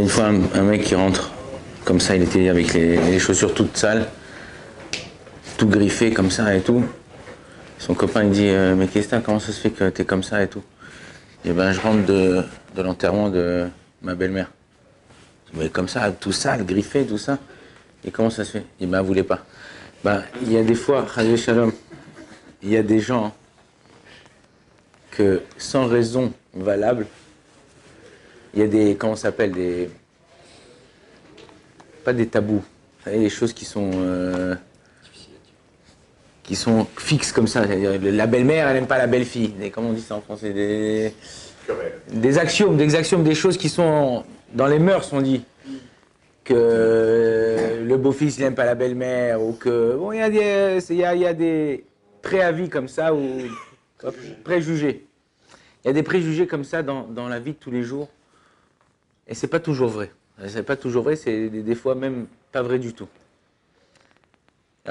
une fois un, mec qui rentre, comme ça, il était avec les, chaussures toutes sales, tout griffé comme ça et tout. Son copain il dit euh, Mais qu'est-ce que comment ça se fait que t'es comme ça et tout? Et ben je rentre de, l'enterrement de ma belle-mère. Mais comme ça, tout sale, griffé, tout ça. Et comment ça se fait? Il ben, voulait pas. Ben, il y a des fois, Shalom, il y a des gens que sans raison valable, il y a des, comment ça s'appelle, des, pas des tabous, des choses qui sont, euh, qui sont fixes comme ça. La belle-mère, elle n'aime pas la belle-fille. Comment on dit ça en français des, des axiomes, des axiomes, des choses qui sont dans les mœurs, on dit que le beau-fils n'aime pas la belle-mère ou que bon, il y a des, il y a, y a des préavis comme ça ou préjugés. Il y a des préjugés comme ça dans, dans la vie de tous les jours et c'est pas toujours vrai. C'est pas toujours vrai, c'est des, fois même pas vrai du tout.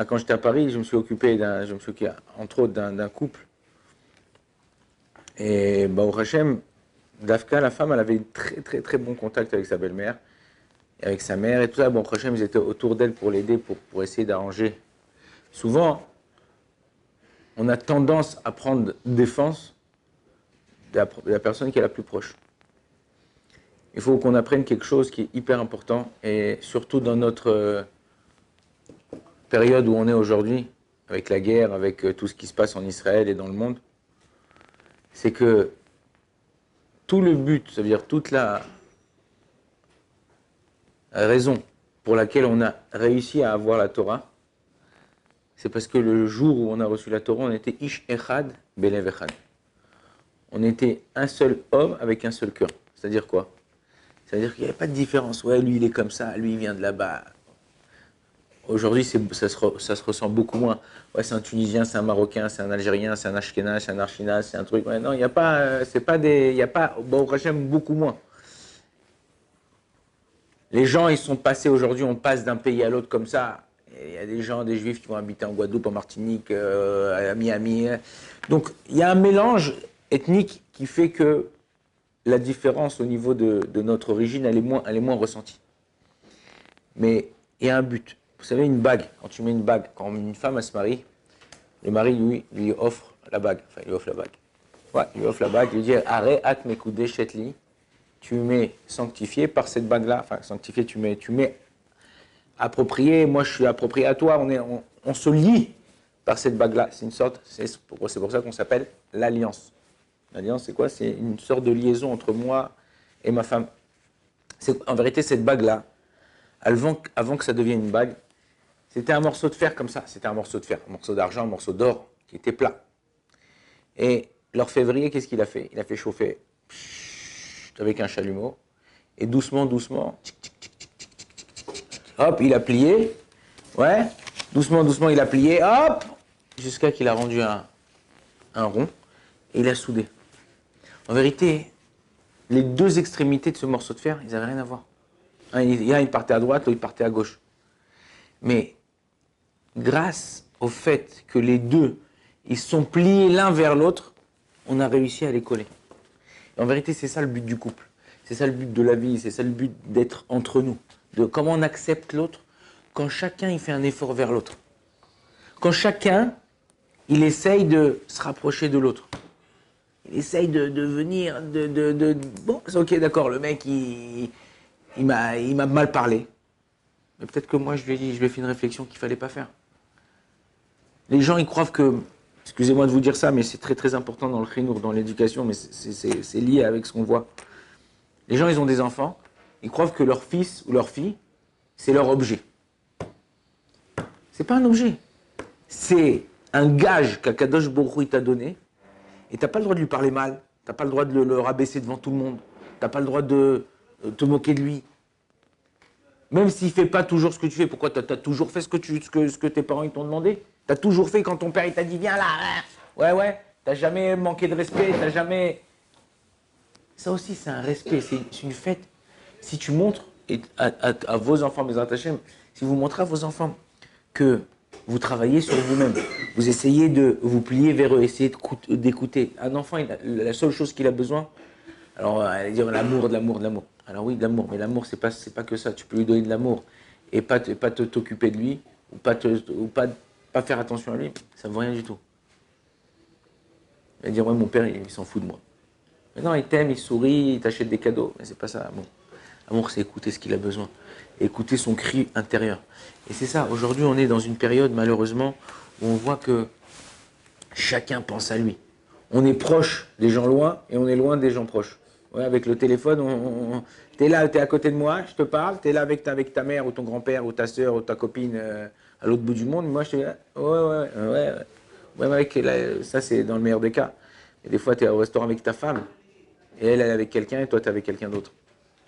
quand j'étais à Paris, je me suis occupé je me suis occupé, entre autres d'un couple. Et bah, au Hachem, Dafka, la femme, elle avait un très très très bon contact avec sa belle-mère, avec sa mère et tout ça. Bon, au Hachem, ils étaient autour d'elle pour l'aider, pour, pour essayer d'arranger. Souvent, on a tendance à prendre défense de la personne qui est la plus proche il faut qu'on apprenne quelque chose qui est hyper important, et surtout dans notre euh, période où on est aujourd'hui, avec la guerre, avec euh, tout ce qui se passe en Israël et dans le monde, c'est que tout le but, c'est-à-dire toute la raison pour laquelle on a réussi à avoir la Torah, c'est parce que le jour où on a reçu la Torah, on était Ish Echad Belev Echad. On était un seul homme avec un seul cœur. C'est-à-dire quoi? C'est-à-dire qu'il n'y avait pas de différence. Ouais, lui, il est comme ça, lui, il vient de là-bas. Aujourd'hui, ça se, ressent beaucoup moins. Ouais, c'est un Tunisien, c'est un Marocain, c'est un Algérien, c'est un Ashkenaz, c'est un Archinaz, c'est un truc. Ouais, non, il n'y a pas, euh, c'est pas des, il n'y a pas, bon, j'aime beaucoup moins. Les gens, ils sont passés aujourd'hui, on passe d'un pays à l'autre comme ça. Il y a des gens, des juifs qui vont habiter en Guadeloupe, en Martinique, euh, à Miami. Donc, il y a un mélange ethnique qui fait que la différence au niveau de, notre origine, elle est, moins, ressentie. Mais il y a un but. Vous savez, une bague, quand tu mets une bague, quand une femme elle se marie, le mari lui, lui offre la bague. Enfin, il lui offre la bague. Ouais, il lui offre la bague, il lui dit Arrête, at mes chetli. Tu mets sanctifié par cette bague-là. Enfin, sanctifié, tu mets, tu mets approprié. Moi, je suis approprié à toi. On, est, on se lie par cette bague-là. C'est une sorte, c'est pour ça qu'on s'appelle l'alliance. C'est quoi C'est une sorte de liaison entre moi et ma femme. En vérité, cette bague-là, avant, que ça devienne une bague, c'était un morceau de fer comme ça. C'était un morceau de fer, un morceau d'argent, un morceau d'or qui était plat. Et l'orfèvrier, qu'est-ce qu'il a fait Il a fait chauffer avec un chalumeau. Et doucement, doucement, hop, il a plié. Ouais, doucement, doucement, il a plié. Hop, jusqu'à qu'il a rendu un rond. Et il a soudé. En vérité, les deux extrémités de ce morceau de fer, ils n'avaient rien à voir. Il y a, il partait à droite, l'autre, partait à gauche. Mais grâce au fait que les deux, ils sont pliés l'un vers l'autre, on a réussi à les coller. en vérité, c'est ça le but du couple. C'est ça le but de la vie, c'est ça le but d'être entre nous. De comment on accepte l'autre quand chacun il fait un effort vers l'autre. Quand chacun il essaye de se rapprocher de l'autre il essaye de, venir, de, de, Bon, c'est ok, d'accord, le mec, il, il m'a mal parlé. Mais peut-être que moi, je lui ai dit, je lui ai fait une réflexion qu'il fallait pas faire. Les gens, ils croient que, excusez-moi de vous dire ça, mais c'est très très important dans le chinour, dans l'éducation, mais c'est lié avec ce qu'on voit. Les gens, ils ont des enfants, ils croient que leur fils ou leur fille, c'est leur objet. C'est pas un objet. C'est un gage qu'Akadosh Baruch t'a donné et tu n'as pas le droit de lui parler mal. Tu n'as pas le droit de le, rabaisser devant tout le monde. Tu n'as pas le droit de euh, te moquer de lui. Même s'il fait pas toujours ce que tu fais, pourquoi tu as, toujours fait ce que, tes parents t'ont demandé? Tu as toujours fait quand ton père il t'a dit viens là. Ouais, ouais. Tu jamais manqué de respect. Tu jamais. Ça aussi, c'est un respect. C'est une fête. Si tu montres à, vos enfants, mes attachés, si vous montrez à vos enfants que vous travaillez sur vous-même. Vous essayez de vous plier vers eux, essayer d'écouter. Un enfant, la seule chose qu'il a besoin, Alors, elle va dire l'amour, de l'amour, de l'amour. Alors oui, de l'amour, mais l'amour, c'est pas, pas que ça. Tu peux lui donner de l'amour et pas, te- pas t'occuper de lui ou pas, te, ou pas, pas faire attention à lui, ça ne vaut rien du tout. Il va dire, ouais, mon père, il, s'en fout de moi. Mais non, il t'aime, il sourit, il t'achète des cadeaux. Mais c'est pas ça, l'amour. L'amour, c'est écouter ce qu'il a besoin. Écouter son cri intérieur. Et c'est ça, aujourd'hui, on est dans une période, malheureusement, où on voit que chacun pense à lui. On est proche des gens loin et on est loin des gens proches. Ouais, avec le téléphone, on, on- t'es là, t'es à côté de moi, je te parle, t'es là avec ta, avec ta mère ou ton grand-père ou ta soeur ou ta copine euh, à l'autre bout du monde. Moi, je ouais, ouais, ouais, ouais. ouais. Ouais, mec, là, ça c'est dans le meilleur des cas. Et des fois, tu es au restaurant avec ta femme et elle, elle est avec quelqu'un et toi, tu es avec quelqu'un d'autre.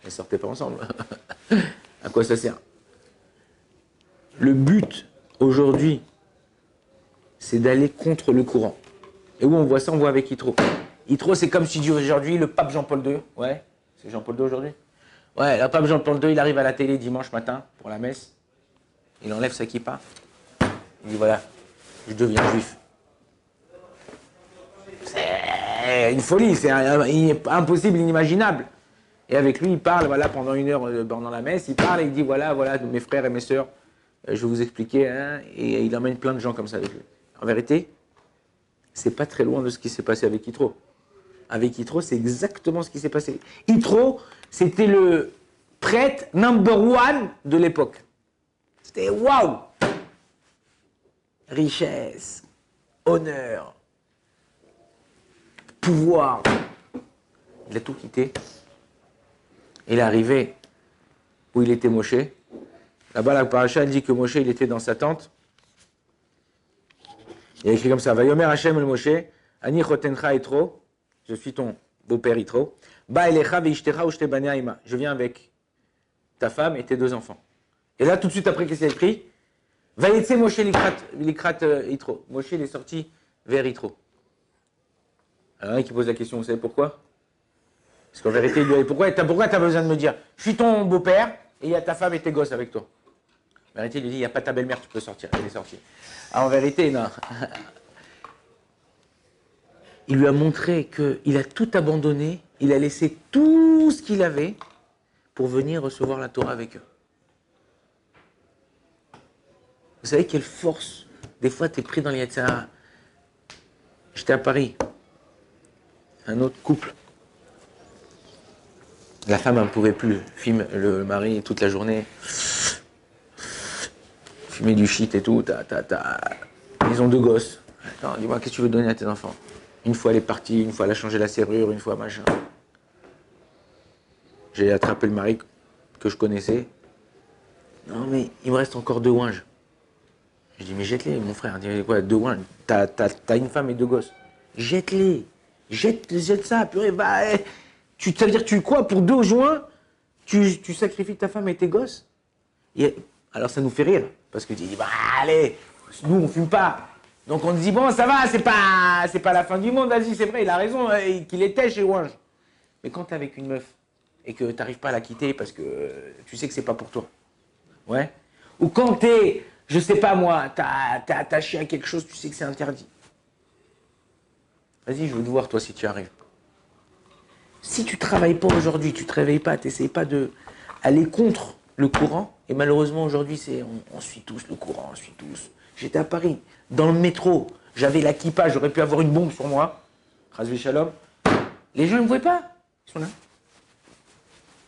Et sortez pas ensemble. à quoi ça sert Le but aujourd'hui, c'est d'aller contre le courant. Et où on voit ça, on voit avec Hitro. Hitro, c'est comme si aujourd'hui le pape Jean-Paul II. Ouais, c'est Jean-Paul II aujourd'hui Ouais, le pape Jean-Paul II, il arrive à la télé dimanche matin pour la messe. Il enlève sa kippa. Il dit voilà, je deviens juif. C'est une folie, c'est impossible, inimaginable. Et avec lui, il parle, voilà, pendant une heure euh, pendant la messe, il parle et il dit voilà, voilà, mes frères et mes sœurs, euh, je vais vous expliquer. hein, et il emmène plein de gens comme ça avec lui. En vérité, c'est pas très loin de ce qui s'est passé avec Hitro. Avec Hitro, c'est exactement ce qui s'est passé. Hitro, c'était le prêtre number one de l'époque. C'était waouh Richesse, honneur, pouvoir. Il a tout quitté. Il est arrivé où il était Moshe. Là-bas, la paracha elle dit que Moshe, il était dans sa tente. Il a écrit comme ça Vayomer Hashem el Moshe, Ani chotencha etro, je suis ton beau-père Itro. Ba elecha veishtecha haima. Je viens avec ta femme et tes deux enfants. Et là, tout de suite après, qu'est-ce qu'il a écrit? Vayetse Moshe likrat, euh, Itro. Moshe, il est sorti vers Itro. Alors, il qui pose la question, vous savez pourquoi? Parce qu'en vérité, il lui a dit Pourquoi tu as besoin de me dire Je suis ton beau-père et il y a ta femme et tes gosses avec toi? En vérité, il lui dit Il n'y a pas ta belle-mère, tu peux sortir. Elle est sortie. Ah, en vérité, non. Il lui a montré qu'il a tout abandonné, il a laissé tout ce qu'il avait pour venir recevoir la Torah avec eux. Vous savez quelle force Des fois, tu es pris dans les. J'étais à Paris. Un autre couple. La femme ne pouvait plus. Fume le mari toute la journée. Fumer du shit et tout. ta, ta, ta. Ils ont deux gosses. Attends, dis-moi, qu'est-ce que tu veux donner à tes enfants? Une fois elle est partie, une fois elle a changé la serrure, une fois machin. J'ai attrapé le mari que je connaissais. Non, mais il me reste encore deux ouinges. Je dis, mais jette-les, mon frère. Dit, quoi, deux ouinges? T'as une femme et deux gosses. Jette-les. Jette, jette ça, purée, va. eh. Tu, ça veut dire, tu quoi Pour deux joints, tu, tu sacrifies ta femme et tes gosses? Alors ça nous fait rire. Parce que tu dis, bah allez, nous on fume pas. Donc on te dit, bon, ça va, c'est pas, pas la fin du monde, vas-y, c'est vrai, il a raison, euh, qu'il était chez Wange. Mais quand t'es avec une meuf et que t'arrives pas à la quitter parce que tu sais que c'est pas pour toi. Ouais. Ou quand t'es, je sais pas moi, t'as attaché à quelque chose, tu sais que c'est interdit. Vas-y, je veux te voir toi si tu arrives. Si tu travailles pas aujourd'hui, tu te réveilles pas, t'essayes pas de aller contre le courant. Et malheureusement aujourd'hui, c'est on, on suit tous le courant, on suit tous. J'étais à Paris, dans le métro, j'avais la j'aurais pu avoir une bombe sur moi. Razvi Shalom. Les gens ne me voyaient pas. Ils sont là.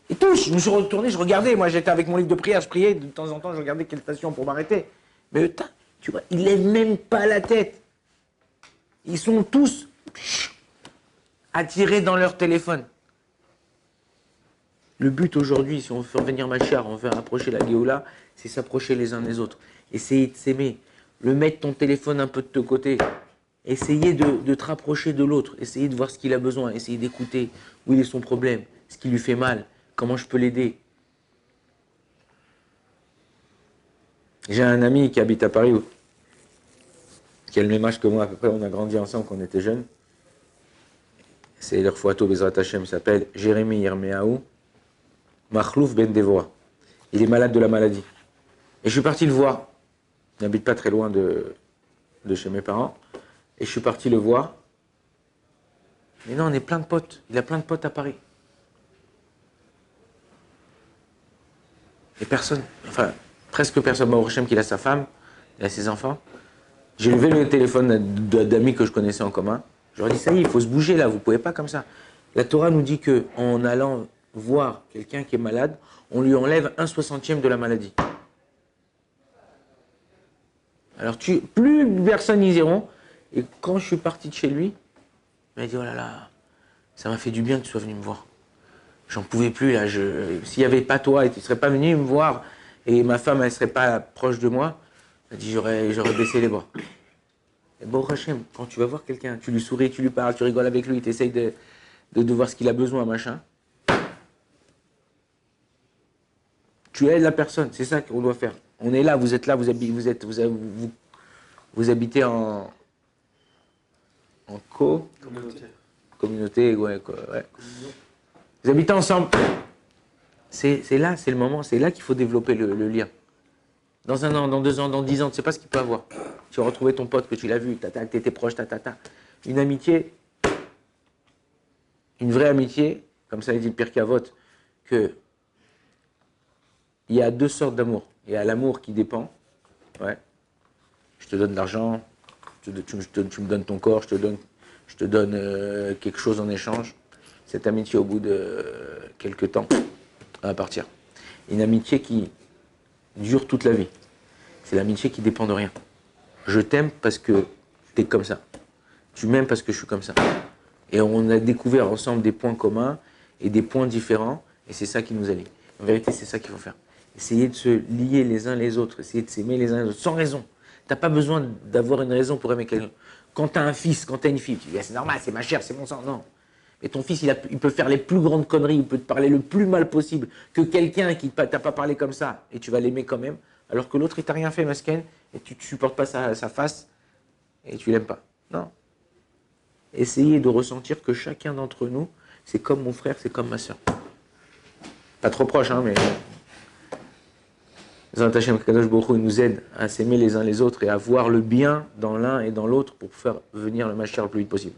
Et tous, je me suis retourné, je regardais. Moi, j'étais avec mon livre de prière, je priais. De temps en temps, je regardais quelle station pour m'arrêter. Mais tu vois, ils lèvent même pas la tête. Ils sont tous attirés dans leur téléphone. Le but aujourd'hui, si on veut faire venir Machar, on veut approcher la Géoula, c'est s'approcher les uns des autres. Essayer de s'aimer. Le mettre ton téléphone un peu de côté. Essayer de, de te rapprocher de l'autre. Essayer de voir ce qu'il a besoin. Essayer d'écouter où il est son problème, ce qui lui fait mal, comment je peux l'aider. J'ai un ami qui habite à Paris, qui a le même âge que moi, à peu près, on a grandi ensemble quand on était jeunes c'est leur photo Bezrat Hashem, s'appelle Jérémy Yermeaou, Mahlouf Ben Devoa. Il est malade de la maladie. Et je suis parti le voir. Il n'habite pas très loin de, de chez mes parents. Et je suis parti le voir. Mais non, on est plein de potes. Il a plein de potes à Paris. Et personne, enfin, presque personne, Mauro Hachem, qu'il a sa femme, il a ses enfants. J'ai levé le téléphone d'amis que je connaissais en commun. Je leur ça y est, il faut se bouger là, vous pouvez pas comme ça. La Torah nous dit que en allant voir quelqu'un qui est malade, on lui enlève un soixantième de la maladie. Alors tu, plus personne n'y iront. Et quand je suis parti de chez lui, il m'a dit, oh là là, ça m'a fait du bien que tu sois venu me voir. J'en pouvais plus là. S'il n'y avait pas toi et tu ne serais pas venu me voir et ma femme elle ne serait pas proche de moi, elle dit j'aurais baissé les bras. Et bon, Hachem, quand tu vas voir quelqu'un, tu lui souris, tu lui parles, tu rigoles avec lui, tu essayes de, de, voir ce qu'il a besoin, machin. Tu aides la personne, c'est ça qu'on doit faire. On est là, vous êtes là, vous, habitez, vous, êtes, vous, vous, habitez en, en co? Communauté. Communauté, ouais, ouais. Vous habitez ensemble. C'est là, c'est le moment, c'est là qu'il faut développer le, lien. Dans un an, dans deux ans, dans dix ans, tu ne sais pas ce qu'il peut avoir. Tu vas retrouver ton pote que tu l'as vu, tu étais proche, ta, Une amitié, une vraie amitié, comme ça il dit le pire vote, que il y a deux sortes d'amour. Il y a l'amour qui dépend. Ouais. Je te donne de l'argent, tu, me donnes ton corps, je te donne, je te donne euh, quelque chose en échange cette amitié, au bout de quelques temps, va partir. Une amitié qui dure toute la vie. C'est l'amitié qui dépend de rien. Je t'aime parce que tu es comme ça. Tu m'aimes parce que je suis comme ça. Et on a découvert ensemble des points communs et des points différents, et c'est ça qui nous allie. En vérité, c'est ça qu'il faut faire. Essayer de se lier les uns les autres, essayer de s'aimer les uns les autres, sans raison. Tu n'as pas besoin d'avoir une raison pour aimer quelqu'un. Quand tu as un fils, quand tu as une fille, tu dis, ah, c'est normal, c'est ma chair, c'est mon sang. Non. Et ton fils, il, peut faire les plus grandes conneries, il peut te parler le plus mal possible que quelqu'un qui t'a pas parlé comme ça, et tu vas l'aimer quand même, alors que l'autre, il t'a rien fait, Masken, et tu ne supportes pas sa, face, et tu l'aimes pas. Non. Essayez de ressentir que chacun d'entre nous, c'est comme mon frère, c'est comme ma soeur. Pas trop proche, hein, mais. Zantachem Kadosh il nous aide à s'aimer les uns les autres et à voir le bien dans l'un et dans l'autre pour faire venir le Mashiach le plus vite possible.